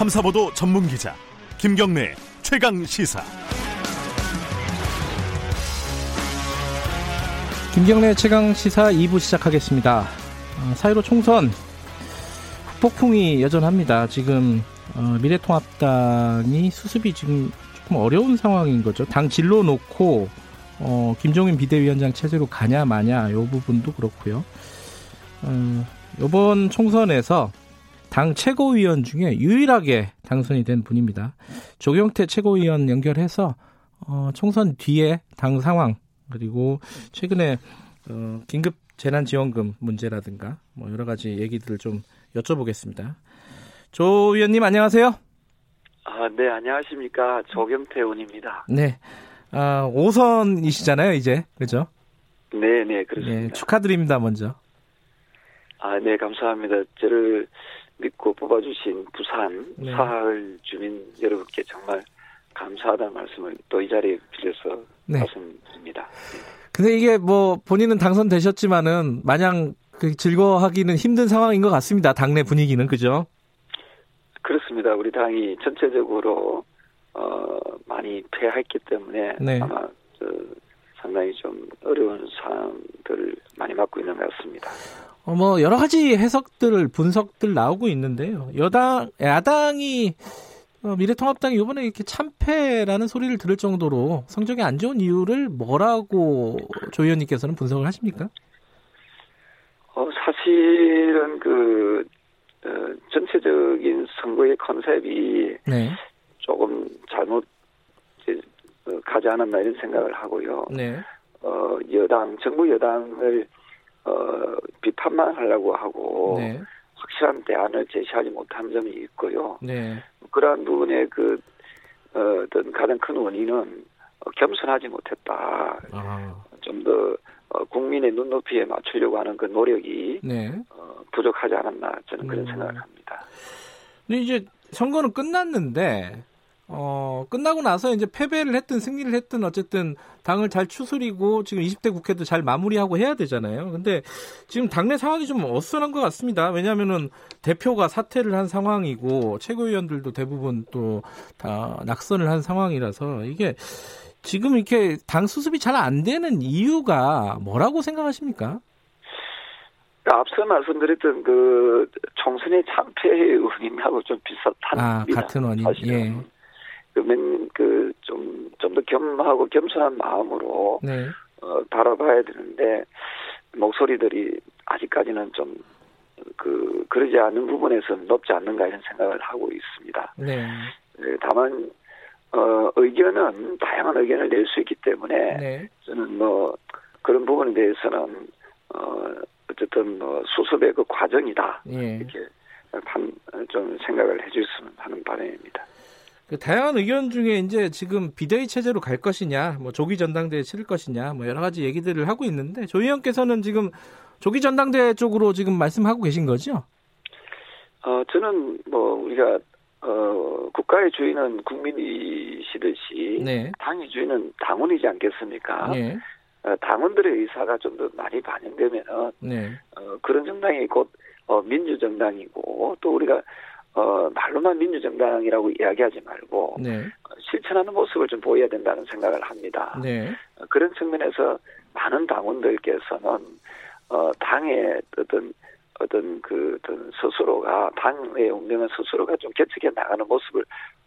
탐사보도 전문 기자 김경래 최강 시사. 김경래 최강 시사 2부 시작하겠습니다. 어, 사이로 총선 폭풍이 여전합니다. 지금 어, 미래통합당이 수습이 지금 조금 어려운 상황인 거죠. 당 진로 놓고 어, 김종인 비대위원장 체제로 가냐 마냐 이 부분도 그렇고요. 어, 이번 총선에서 당 최고위원 중에 유일하게 당선이 된 분입니다. 조경태 최고위원 연결해서 어, 총선 뒤에 당 상황 그리고 최근에 어, 긴급 재난지원금 문제라든가 뭐 여러 가지 얘기들을 좀 여쭤보겠습니다. 조 의원님 안녕하세요. 아, 네, 안녕하십니까. 조경태 의원입니다. 네. 아, 5선이시잖아요, 이제. 그죠? 네, 네, 그렇습니다. 네, 축하드립니다, 먼저. 아, 네, 감사합니다. 저를 믿고 뽑아주신 부산 네. 사흘 주민 여러분께 정말 감사하다는 말씀을 또 이 자리에 빌려서 네. 말씀드립니다. 근데 이게 뭐 본인은 당선되셨지만은 마냥 그 즐거워하기는 힘든 상황인 것 같습니다. 당내 분위기는 그죠? 그렇습니다. 우리 당이 전체적으로 어, 많이 패했기 때문에 네. 아마 저, 상당히 좀 어려운 상황들을 많이 맞고 있는 것 같습니다. 어, 뭐 여러 가지 해석들 분석들 나오고 있는데요. 여당 야당이 어, 미래통합당이 이번에 이렇게 참패라는 소리를 들을 정도로 성적이 안 좋은 이유를 뭐라고 조 의원님께서는 분석을 하십니까? 어, 사실은 그 어, 전체적인 선거의 컨셉이 네, 조금 잘못 가지 않았나 이런 생각을 하고요. 네, 어, 여당, 정부 여당을 어, 비판만 하려고 하고 네, 확실한 대안을 제시하지 못한 점이 있고요. 네, 그러한 부분에 그 어, 어떤 가장 큰 원인은 어, 겸손하지 못했다. 아, 좀더 어, 국민의 눈높이에 맞추려고 하는 그 노력이 네. 어, 부족하지 않았나 저는 그런 음. 생각을 합니다. 근데 이제 선거는 끝났는데 어 끝나고 나서 이제 패배를 했든 승리를 했든 어쨌든 당을 잘 추스리고 지금 20대 국회도 잘 마무리하고 해야 되잖아요. 근데 지금 당내 상황이 좀 어수선한 것 같습니다. 왜냐하면은 대표가 사퇴를 한 상황이고 최고위원들도 대부분 또 다 낙선을 한 상황이라서 이게 지금 이렇게 당 수습이 잘 안 되는 이유가 뭐라고 생각하십니까? 앞서 말씀드렸던 그 총선의 참패의 원인하고 좀 비슷합니다. 아 같은 원인. 사실은. 예. 그러면 그좀 좀 더 겸하고 겸손한 마음으로 네. 어, 바라봐야 되는데 목소리들이 아직까지는 좀 그 그러지 않은 부분에서는 높지 않는가 이런 생각을 하고 있습니다. 네. 네, 다만 어, 의견은 다양한 의견을 낼 수 있기 때문에 네. 저는 뭐 그런 부분에 대해서는 어, 어쨌든 뭐 수습의 그 과정이다 예. 이렇게 판, 좀 생각을 해줬으면 하는 바람입니다. 그 다양한 의견 중에 이제 지금 비대위 체제로 갈 것이냐, 뭐 조기 전당대회 치를 것이냐, 뭐 여러 가지 얘기들을 하고 있는데 조 의원께서는 지금 조기 전당대회 쪽으로 지금 말씀하고 계신 거죠? 어, 저는 뭐 우리가 어, 국가의 주인은 국민이시듯이 네. 당의 주인은 당원이지 않겠습니까? 예. 어, 당원들의 의사가 좀 더 많이 반영되면은 네. 어, 그런 정당이 곧 어, 민주정당이고 또 우리가 어, 말로만 민주정당이라고 이야기하지 말고 네. 어, 실천하는 모습을 좀 보여야 된다는 생각을 합니다. 네. 어, 그런 측면에서 많은 당원들께서는 어, 당의 어떤 어떤 그 어떤 스스로가 당의 운명은 스스로가 좀 개척해 나가는 모습을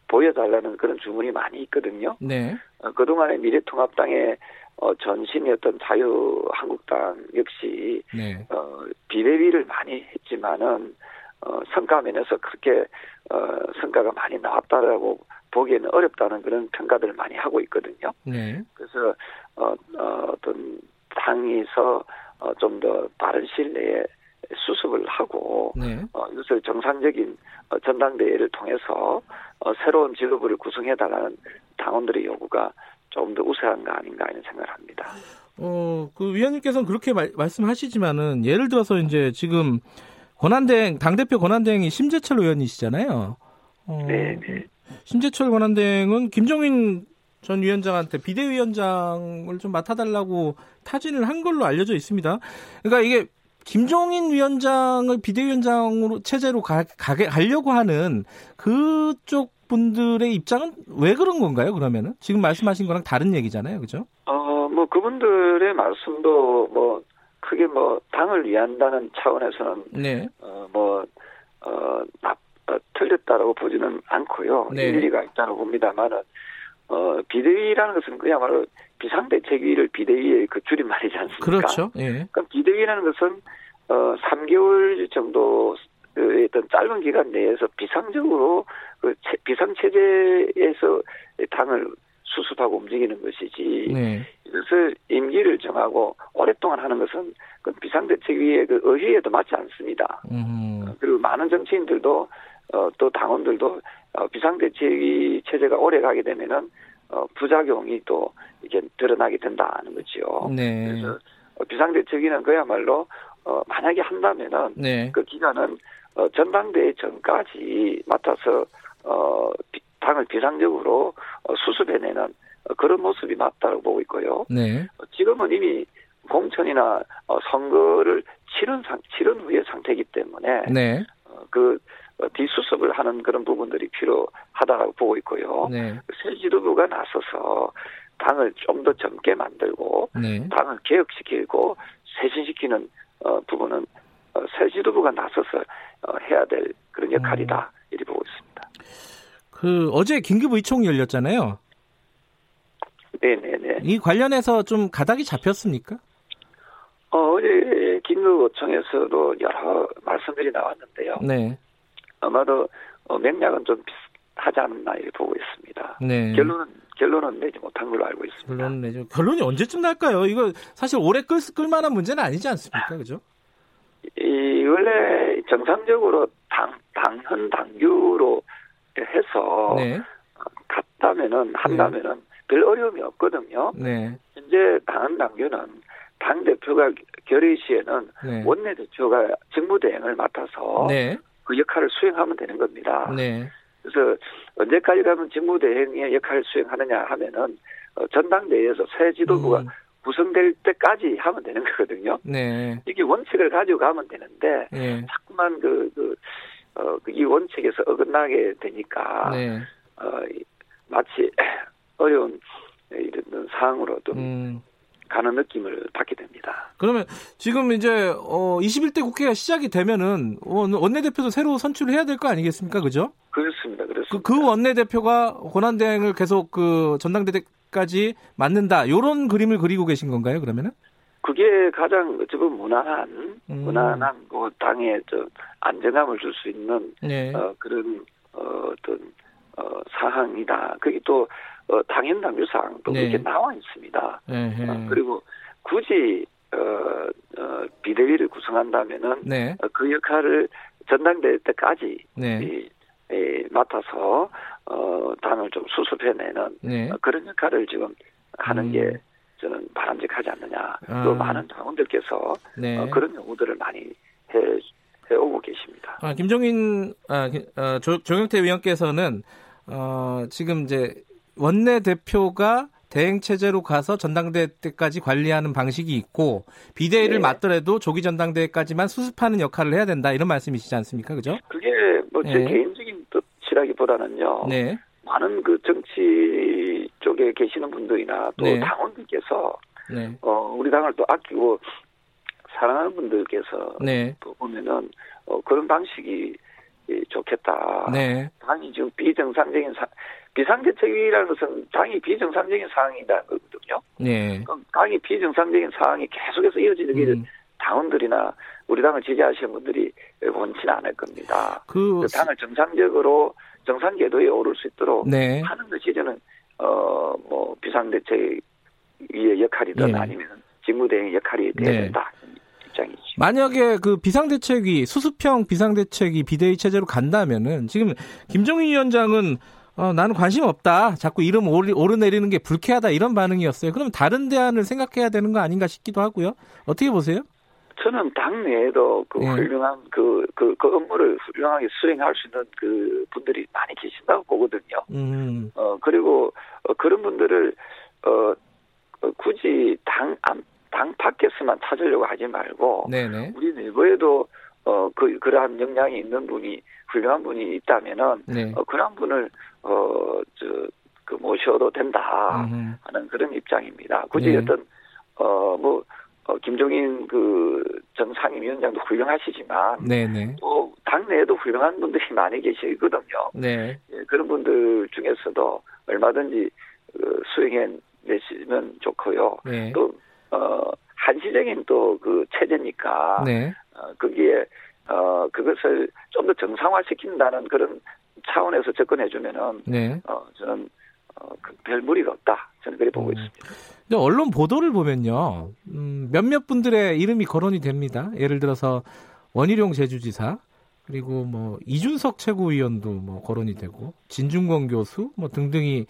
보여달라는 그런 주문이 많이 있거든요. 네. 어, 그동안의 미래통합당의 어, 전신이었던 자유한국당 역시 네. 어, 비대위를 많이 했지만은 어, 성과 면에서 그렇게 어, 성과가 많이 나왔다라고 보기에는 어렵다는 그런 평가들을 많이 하고 있거든요. 네. 그래서 어, 어, 어떤 당에서 어, 좀 더 빠른 시일 내에 수습을 하고 네. 어, 이것을 정상적인 어, 전당대회를 통해서 어, 새로운 지도부를 구성해달라는 당원들의 요구가 좀더 우세한 거 아닌가 이런 생각을 합니다. 어, 그 위원님께서는 그렇게 말, 말씀하시지만은 예를 들어서 이제 지금 권한대행 당대표 권한대행이 심재철 의원이시잖아요. 어, 네, 네. 심재철 권한대행은 김종인 전 위원장한테 비대위원장을 좀 맡아달라고 타진을 한 걸로 알려져 있습니다. 그러니까 이게 김종인 위원장을 비대위원장으로 체제로 가, 가게 가려고 하는 그쪽 분들의 입장은 왜 그런 건가요? 그러면은 지금 말씀하신 거랑 다른 얘기잖아요, 그죠? 어, 뭐 그분들의 말씀도 뭐 크게 뭐 당을 위한다는 차원에서는 네. 어, 뭐 어, 나, 어, 틀렸다라고 보지는 않고요. 네. 일리가 있다고 봅니다만은 어, 비대위라는 것은 그야말로 비상대책위를 비대위의 그 줄임말이지 않습니까? 그렇죠. 예. 그럼 비대위라는 것은 어 3개월 정도 그 어떤 짧은 기간 내에서 비상적으로 그 체- 비상 체제에서 당을 수습하고 움직이는 것이지. 네. 그래서 임기를 정하고 오랫동안 하는 것은 그 비상대책위의 그 의회에도 맞지 않습니다. 음. 그리고 많은 정치인들도 어, 또 당원들도 어, 비상대책위 체제가 오래 가게 되면은 어, 부작용이 또 이게 드러나게 된다는 거지요. 네. 그래서 어, 비상대책위는 그야말로 어, 만약에 한다면은 네. 그 기간은 어, 전당대회 전까지 맡아서 어, 비- 당을 비상적으로 어, 수습해내는 어, 그런 모습이 맞다고 보고 있고요. 네. 어, 지금은 이미 공천이나 어, 선거를 치른 상, 치른 후의 상태이기 때문에 네. 어, 그 어, 뒤수습을 하는 그런 부분들이 필요하다고 보고 있고요. 네. 새 지도부가 나서서 당을 좀 더 젊게 만들고 네. 당을 개혁시키고 쇄신시키는 어, 부분은 어, 새 지도부가 나서서 어, 해야 될 그런 역할이다 이렇게 보고 있습니다. 그 어제 긴급 의총이 열렸잖아요. 네네네. 이 관련해서 좀 가닥이 잡혔습니까? 어, 어제 긴급요청에서도 여러 말씀들이 나왔는데요. 네. 아마도 어, 맥락은 좀 비슷하지 않나 이렇게 보고 있습니다. 네. 결론은 결론은 내지 못한 걸로 알고 있습니다. 결론 내죠. 결론이 언제쯤 날까요? 이거 사실 오래 끌, 끌만한 문제는 아니지 않습니까? 그죠? 이 원래 정상적으로 당 당헌 당규로 해서 네. 갔다면은 한다면은 별 어려움이 없거든요. 네. 현재 당헌 당규는 당 대표가 결의 시에는 네. 원내 대표가 직무대행을 맡아서 네. 그 역할을 수행하면 되는 겁니다. 네. 그래서 언제까지 가면 직무대행의 역할을 수행하느냐 하면은 어, 전당대회에서 새 지도부가 음, 구성될 때까지 하면 되는 거거든요. 네. 이게 원칙을 가지고 가면 되는데 네. 자꾸만 그, 그, 어, 그이 원칙에서 어긋나게 되니까 네. 어, 이- 마치 어려운 이런 상황으로 좀 음. 가는 느낌을 받게 됩니다. 그러면 지금 이제 어 21대 국회가 시작이 되면은 원- 원내대표도 새로 선출을 해야 될 거 아니겠습니까? 그죠? 그렇습니다. 그, 그렇습니다. 그 원내대표가 권한 대행을 계속 그 전당대회까지 맡는다. 요런 그림을 그리고 계신 건가요, 그러면은? 그게 가장 어찌 보면 무난한, 음. 무난한 그 당에 좀 안정감을 줄 수 있는 네. 어, 그런 어, 어떤 어, 사항이다. 그게 또 어, 당연 당규상 또 네. 그렇게 나와 있습니다. 네. 네. 어, 그리고 굳이 어, 어, 비대위를 구성한다면은 네. 어, 그 역할을 전당대회 때까지 네. 이, 이, 맡아서 어, 당을 좀 수습해내는 네. 어, 그런 역할을 지금 하는 음. 게 저는 바람직하지 않느냐. 아. 또 많은 당원들께서 네. 어, 그런 요구들을 많이 해, 해오고 계십니다. 아, 김종인 아, 기- 어, 조, 조경태 위원께서는 어, 지금 이제 원내 대표가 대행 체제로 가서 전당대회 때까지 관리하는 방식이 있고 비대위를 네. 맡더라도 조기 전당대회까지만 수습하는 역할을 해야 된다 이런 말씀이시지 않습니까? 그죠? 그게 뭐제 네. 개인적인 뜻이라기보다는요. 네. 많은 그 정치 쪽에 계시는 분들이나 또 네. 당원들께서 네. 어, 우리 당을 또 아끼고 사랑하는 분들께서 네. 또 보면은 어, 그런 방식이 예, 좋겠다. 네. 당이 지금 비정상적인 상 비상대책이라는 것은 당이 비정상적인 상황이라는 거거든요. 네. 그럼 당이 비정상적인 상황이 계속해서 이어지기를 음, 당원들이나 우리 당을 지지하시는 분들이 원치는 않을 겁니다. 그 그 당을 정상적으로 정상 궤도에 오를 수 있도록 네. 하는 것이 저는 어뭐 비상대책위의 역할이든 예. 아니면 직무대행의 역할이 돼야 네. 된다 입장이죠. 만약에 그 비상대책위 수습형 비상대책위 비대위 체제로 간다면은 지금 김정인 위원장은 어, 나는 관심 없다. 자꾸 이름 오르, 오르내리는 게 불쾌하다 이런 반응이었어요. 그럼 다른 대안을 생각해야 되는 거 아닌가 싶기도 하고요. 어떻게 보세요? 저는 당내에도 그 예. 훌륭한 그, 그, 그 업무를 훌륭하게 수행할 수 있는 그 분들이 많이 계신다고 보거든요. 음, 어, 그리고 어, 그런 분들을 어, 어, 굳이 당, 안, 당 밖에서만 찾으려고 하지 말고 네네. 우리 내부에도 어, 그, 그러한 역량이 있는 분이, 훌륭한 분이 있다면은, 네. 어, 그런 분을, 어, 저, 그, 모셔도 된다. 하는 그런 입장입니다. 굳이 네. 어떤, 어, 뭐, 어, 김종인 그 전 상임위원장도 훌륭하시지만, 네네. 또, 당내에도 훌륭한 분들이 많이 계시거든요. 네. 예, 그런 분들 중에서도 얼마든지, 어, 수행해 내시면 좋고요. 네. 또, 어, 한시적인 또 그 체제니까, 네. 어, 거기에 어 그것을 좀 더 정상화시킨다는 그런 차원에서 접근해 주면은 네. 어 저는 어 별 무리가 없다 저는 그렇게 보고 음. 있습니다. 근데 언론 보도를 보면요, 음, 몇몇 분들의 이름이 거론이 됩니다. 예를 들어서 원희룡 제주지사 그리고 뭐 이준석 최고위원도 뭐 거론이 되고 진중권 교수 뭐 등등이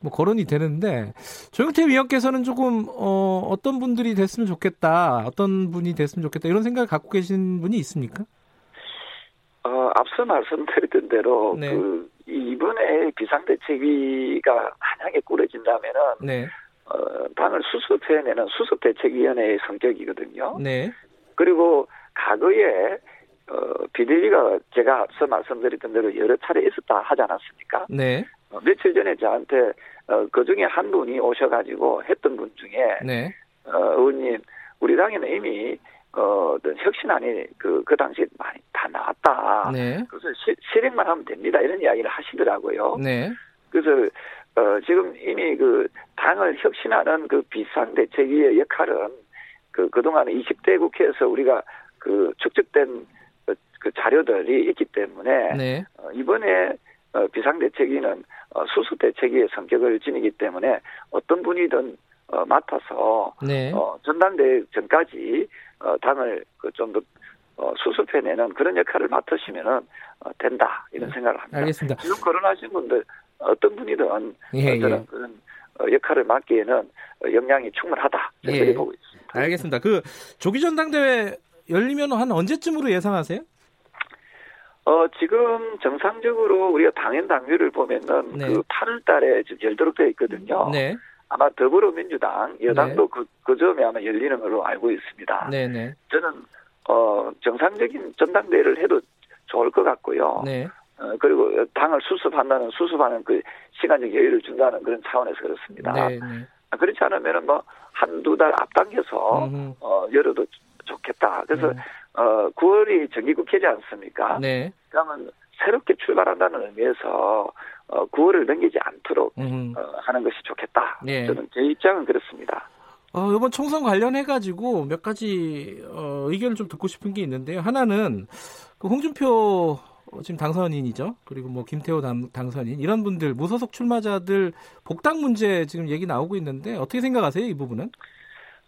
뭐 거론이 되는데 조영태 위원께서는 조금 어, 어떤 분들이 됐으면 좋겠다, 어떤 분이 됐으면 좋겠다 이런 생각을 갖고 계신 분이 있습니까? 어 앞서 말씀드렸던 대로 네. 그 이번에 비상대책위가 만약에 꾸려진다면은 네, 어 당을 수습해내는 수습대책위원회의 성격이거든요. 네, 그리고 과거에 어 비대위가 제가 앞서 말씀드렸던 대로 여러 차례 있었다 하지 않았습니까? 네, 어, 며칠 전에 저한테 어, 그 중에 한 분이 오셔가지고 했던 분 중에 네, 어, 의원님 우리 당에는 이미 어, 어떤 혁신안이 그, 그 당시에 많이 다 나왔다. 네, 그래서 시, 실행만 하면 됩니다. 이런 이야기를 하시더라고요. 네, 그래서 어, 지금 이미 그 당을 혁신하는 그 비상 대책위의 역할은 그 그동안 20대 국회에서 우리가 그 축적된 그, 그 자료들이 있기 때문에 네, 어, 이번에 어, 비상대책위는 어, 수수대책위의 성격을 지니기 때문에 어떤 분이든 어, 맡아서 네. 어, 전당대 전까지 어, 당을 그 좀더 어, 수습해내는 그런 역할을 맡으시면은 어, 된다 이런 생각을 합니다. 알겠습니다. 지금 거론하신 분들 어떤 분이든 예, 어, 저는 예. 그런 어, 역할을 맡기에는 어, 역량이 충분하다 저는 예. 보고 있습니다. 알겠습니다. 그 조기 전당대회 열리면 한 언제쯤으로 예상하세요? 어, 지금 정상적으로 우리가 당연 당규를 보면은 네. 그 8월 달에 지금 열도록 되어 있거든요. 네, 아마 더불어민주당 여당도 그, 그 점에 아마 열리는 걸로 알고 있습니다. 네, 네, 저는 어, 정상적인 전당대회를 해도 좋을 것 같고요. 네, 어, 그리고 당을 수습한다는 수습하는 그 시간적 여유를 준다는 그런 차원에서 그렇습니다. 네, 네. 아, 그렇지 않으면은 뭐 한두 달 앞당겨서 음흠. 어, 열어도 좋겠다. 그래서 네. 어, 9월이 정기국회지 않습니까? 네, 그러면 새롭게 출발한다는 의미에서 어, 9월을 넘기지 않도록 음. 어, 하는 것이 좋겠다. 예. 저는 제 입장은 그렇습니다. 어, 이번 총선 관련해가지고 몇 가지 어, 의견을 좀 듣고 싶은 게 있는데요. 하나는 그 홍준표 어, 지금 당선인이죠. 그리고 뭐 김태호 당, 당선인 이런 분들 무소속 출마자들 복당 문제 지금 얘기 나오고 있는데 어떻게 생각하세요 이 부분은?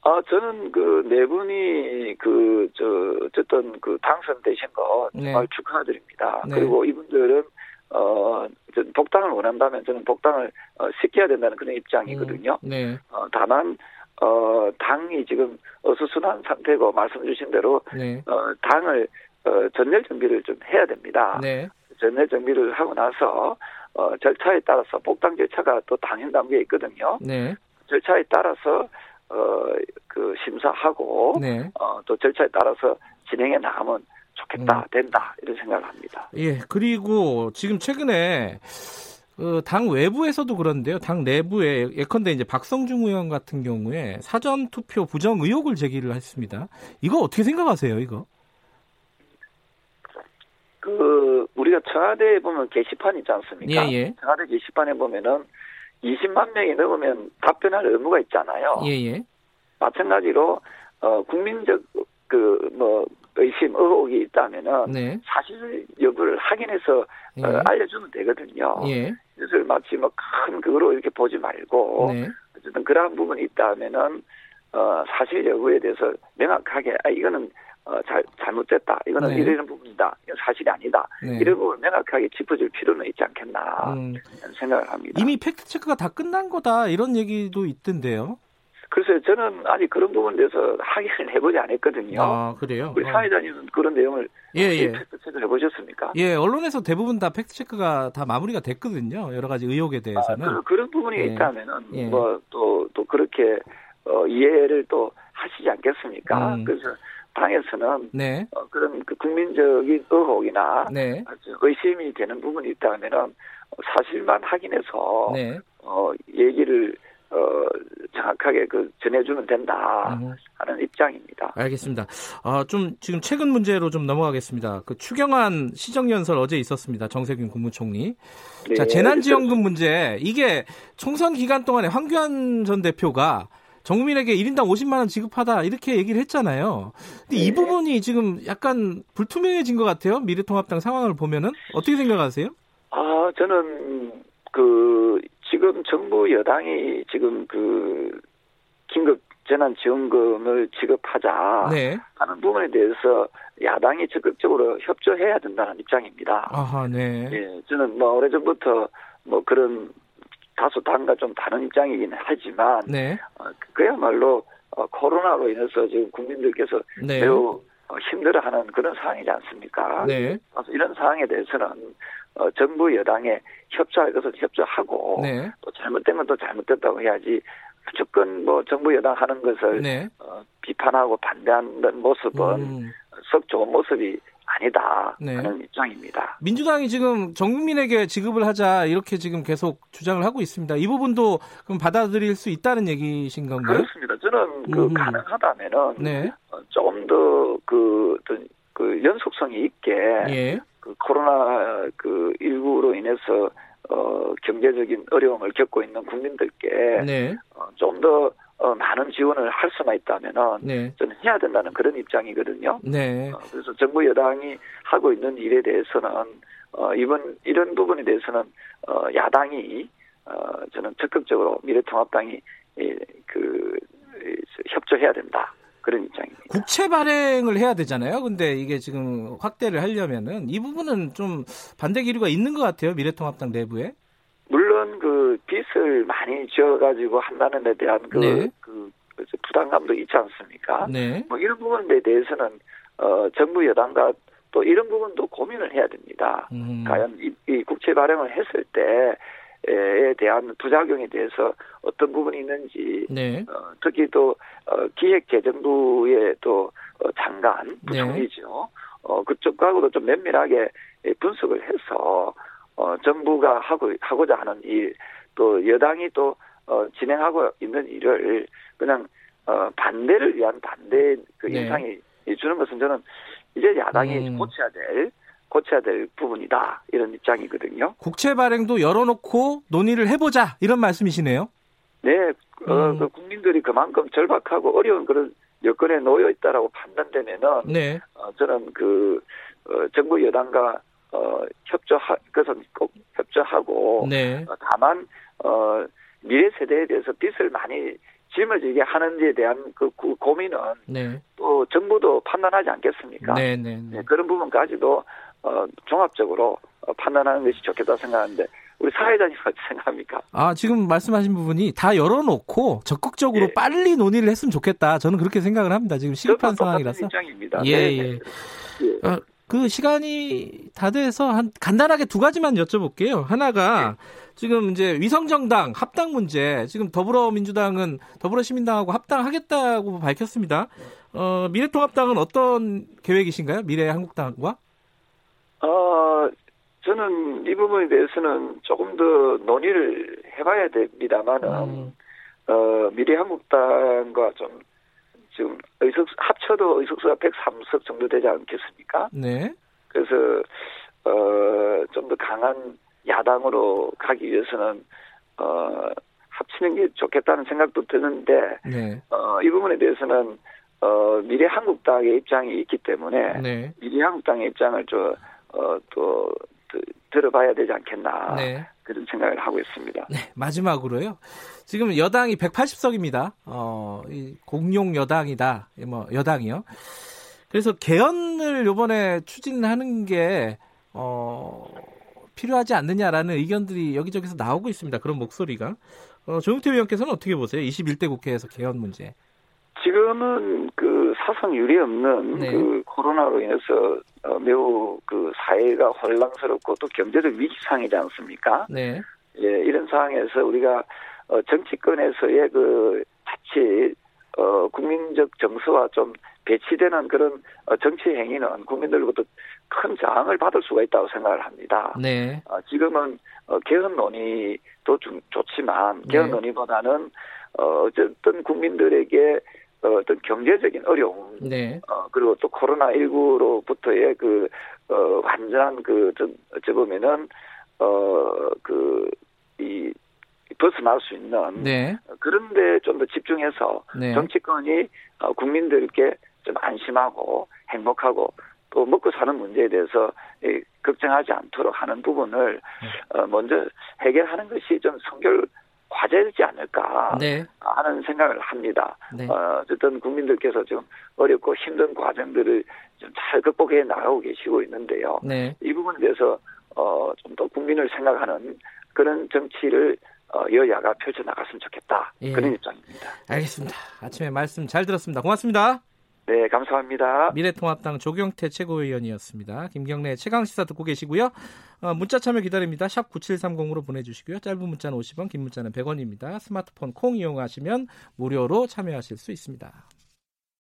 아, 저는 그 네 분이 그, 저, 어쨌든 그 당선되신 거 정말 네. 축하드립니다. 네. 그리고 이분들은, 어, 저는 복당을 원한다면 저는 복당을 어, 시켜야 된다는 그런 입장이거든요. 음, 네, 어, 다만, 어, 당이 지금 어수선한 상태고 말씀 주신 대로, 네, 어, 당을, 어, 전멸 정비를 좀 해야 됩니다. 네, 전멸 정비를 하고 나서, 어, 절차에 따라서 복당 절차가 또 당연 단계에 있거든요. 네, 절차에 따라서 어 그 심사하고 네. 어 또 절차에 따라서 진행해 나가면 좋겠다 음. 된다 이런 생각을 합니다. 예, 그리고 지금 최근에 그당 외부에서도 그런데요. 당 내부에 예컨대 이제 박성중 의원 같은 경우에 사전 투표 부정 의혹을 제기를 했습니다. 이거 어떻게 생각하세요, 이거? 그 우리가 청와대에 보면 게시판 있지 않습니까? 예, 예. 청와대 게시판에 보면은 20만 명이 넘으면 답변할 의무가 있잖아요. 예, 예. 마찬가지로 어 국민적 그 뭐 의심 의혹이 있다면은 네. 사실 여부를 확인해서 예. 어, 알려주면 되거든요. 예. 그래서 마치 뭐 큰 그거로 이렇게 보지 말고 네. 어쨌든 그러한 부분이 있다면은 어 사실 여부에 대해서 명확하게 아 이거는 어 잘, 잘못됐다 이거는 네. 이런 부분이다 이건 사실이 아니다 네. 이런 부분을 명확하게 짚어줄 필요는 있지 않겠나 음, 생각을 합니다. 이미 팩트 체크가 다 끝난 거다 이런 얘기도 있던데요. 그래서 저는 아직 그런 부분에 대해서 확인을 해보지 않았거든요. 아, 그래요? 우리 어. 사회자님은 그런 내용을 예, 예. 팩트체크를 해보셨습니까? 예, 언론에서 대부분 다 팩트 체크가 다 마무리가 됐거든요. 여러 가지 의혹에 아, 대해서는. 그, 그런 부분이 예. 있다면은 예. 뭐 또 또 그렇게 어, 이해를 또 하시지 않겠습니까? 음. 그래서 당에서는 네. 어, 그런 그 국민적인 의혹이나 네. 의심이 되는 부분이 있다면은 어, 사실만 확인해서 네. 어, 얘기를 어, 정확하게 그 전해주면 된다 음. 하는 입장입니다. 알겠습니다. 아, 좀 지금 최근 문제로 좀 넘어가겠습니다. 그 추경안 시정연설 어제 있었습니다. 정세균 국무총리. 네, 자, 재난지원금 문제. 이게 총선 기간 동안에 황교안 전 대표가 정국민에게 1인당 50만 원 지급하다 이렇게 얘기를 했잖아요. 근데 이 네. 부분이 지금 약간 불투명해진 것 같아요. 미래통합당 상황을 보면은 어떻게 생각하세요? 아, 저는 그 지금 정부 여당이 지금 그 긴급 재난 지원금을 지급하자 네. 하는 부분에 대해서 야당이 적극적으로 협조해야 된다는 입장입니다. 아하, 네. 예, 저는 뭐 오래전부터 뭐 그런 다소 당과 좀 다른 입장이긴 하지만 네. 어, 그야말로 어, 코로나로 인해서 지금 국민들께서 네. 매우 어, 힘들어하는 그런 상황이지 않습니까? 네. 그래서 이런 상황에 대해서는 어, 정부 여당에 협조할 것을 협조하고 네. 또 잘못된 건 또 잘못됐다고 해야지 무조건 뭐 정부 여당 하는 것을 네. 어, 비판하고 반대하는 모습은 음. 썩 좋은 모습이 아니다 네. 하는 입장입니다. 민주당이 지금 전 국민에게 지급을 하자 이렇게 지금 계속 주장을 하고 있습니다. 이 부분도 그럼 받아들일 수 있다는 얘기신 건가요? 그렇습니다. 저는 그 음. 가능하다면은 네. 어, 조금 더그 그 연속성이 있게 예. 그 코로나 그 19로 인해서 어 경제적인 어려움을 겪고 있는 국민들께 네. 어, 좀더 어, 많은 지원을 할 수만 있다면은 네. 저는 해야 된다는 그런 입장이거든요. 네. 어, 그래서 정부 여당이 하고 있는 일에 대해서는 어, 이번 이런 부분에 대해서는 어, 야당이 어, 저는 적극적으로 미래통합당이 예, 그 예, 협조해야 된다 그런 입장입니다. 국채 발행을 해야 되잖아요. 근데 이게 지금 확대를 하려면은 이 부분은 좀 반대 기류가 있는 것 같아요. 미래통합당 내부에. 물론 그 빚을 많이 지어가지고 한다는 데 대한 그, 네. 그 부담감도 있지 않습니까? 네. 뭐 이런 부분에 대해서는 어, 정부 여당과 또 이런 부분도 고민을 해야 됩니다. 음. 과연 이, 이 국채 발행을 했을 때 에 대한 부작용에 대해서 어떤 부분이 있는지 네. 어, 특히 또 어, 기획재정부의 또 어, 장관 네. 부총리죠. 어, 그쪽하고도 좀 면밀하게 예, 분석을 해서 어, 정부가 하고 하고자 하는 일 또 여당이 또 어, 진행하고 있는 일을 그냥 어, 반대를 위한 반대 그 네. 인상이 주는 것은 저는 이제 야당이 음. 고쳐야 될 고쳐야 될 부분이다 이런 입장이거든요. 국채 발행도 열어놓고 논의를 해보자 이런 말씀이시네요. 네, 어, 음. 그 국민들이 그만큼 절박하고 어려운 그런 여건에 놓여 있다라고 판단되면은 네. 어, 저는 그 어, 정부 여당과 어, 협조하 그것은 꼭 협조하고 네. 어, 다만 어, 미래 세대에 대해서 빚을 많이 짊어지게 하는지에 대한 그, 그 고민은 네. 또 정부도 판단하지 않겠습니까? 네. 네. 네. 네, 그런 부분까지도 어, 종합적으로 어, 판단하는 것이 좋겠다 생각하는데 우리 사회자님 어떻게 생각합니까? 아, 지금 말씀하신 부분이 다 열어놓고 적극적으로 예. 빨리 논의를 했으면 좋겠다. 저는 그렇게 생각을 합니다. 지금 시급한 상황이라서. 입장입니다. 예, 네, 예. 네. 예. 어, 그 시간이 다 돼서 한 간단하게 두 가지만 여쭤볼게요. 하나가 지금 이제 위성정당 합당 문제 지금 더불어민주당은 더불어시민당하고 합당하겠다고 밝혔습니다. 어, 미래통합당은 어떤 계획이신가요? 미래한국당과? 어, 저는 이 부분에 대해서는 조금 더 논의를 해봐야 됩니다만은, 음, 어, 미래한국당과 좀, 지금 의석수, 합쳐도 의석수가 103석 정도 되지 않겠습니까? 네, 그래서, 어, 좀 더 강한 야당으로 가기 위해서는, 어, 합치는 게 좋겠다는 생각도 드는데, 네, 어, 이 부분에 대해서는, 어, 미래한국당의 입장이 있기 때문에, 네, 미래한국당의 입장을 저, 어, 또, 드- 들어봐야 되지 않겠나. 네. 그런 생각을 하고 있습니다. 네, 마지막으로요. 지금 여당이 180석입니다. 어, 이 공용 여당이다. 뭐 여당이요. 그래서 개헌을 요번에 추진하는 게 어, 필요하지 않느냐라는 의견들이 여기저기서 나오고 있습니다. 그런 목소리가. 어, 조용태 의원께서는 어떻게 보세요? 21대 국회에서 개헌 문제. 지금은 그 사상 유례 없는 네. 그 코로나로 인해서 어, 매우 그 사회가 혼란스럽고 또 경제적 위기 상이지 않습니까? 네. 예, 이런 상황에서 우리가 어, 정치권에서의 그 자칫 어, 국민적 정서와 좀 배치되는 그런 어, 정치 행위는 국민들로부터 큰 저항을 받을 수가 있다고 생각을 합니다. 네. 어, 지금은 어, 개헌 논의도 좀 좋지만 개헌 네. 논의보다는 어, 어쨌든 국민들에게 어, 어떤 경제적인 어려움 네. 어, 그리고 또 코로나 19로부터의 그, 어, 완전한 그, 좀, 어찌 보면은, 어, 그, 이, 벗어날 수 있는. 네. 그런데 좀 더 집중해서 네. 정치권이 어, 국민들께 좀 안심하고 행복하고 또 먹고 사는 문제에 대해서 이, 걱정하지 않도록 하는 부분을 네. 어, 먼저 해결하는 것이 좀 성결 과제이지 않을까 네. 하는 생각을 합니다. 네. 어, 어쨌든 국민들께서 좀 어렵고 힘든 과정들을 좀 잘 극복해 나가고 계시고 있는데요. 네. 이 부분에 대해서 어, 좀 더 국민을 생각하는 그런 정치를 어, 여야가 펼쳐 나갔으면 좋겠다. 예. 그런 입장입니다. 알겠습니다. 아침에 말씀 잘 들었습니다. 고맙습니다. 네, 감사합니다. 미래통합당 조경태 최고위원이었습니다. 김경래 최강 시사 듣고 계시고요. 어, 문자 참여 기다립니다. 샵 9730으로 보내주시고요. 짧은 문자는 50원, 긴 문자는 100원입니다. 스마트폰 콩 이용하시면 무료로 참여하실 수 있습니다.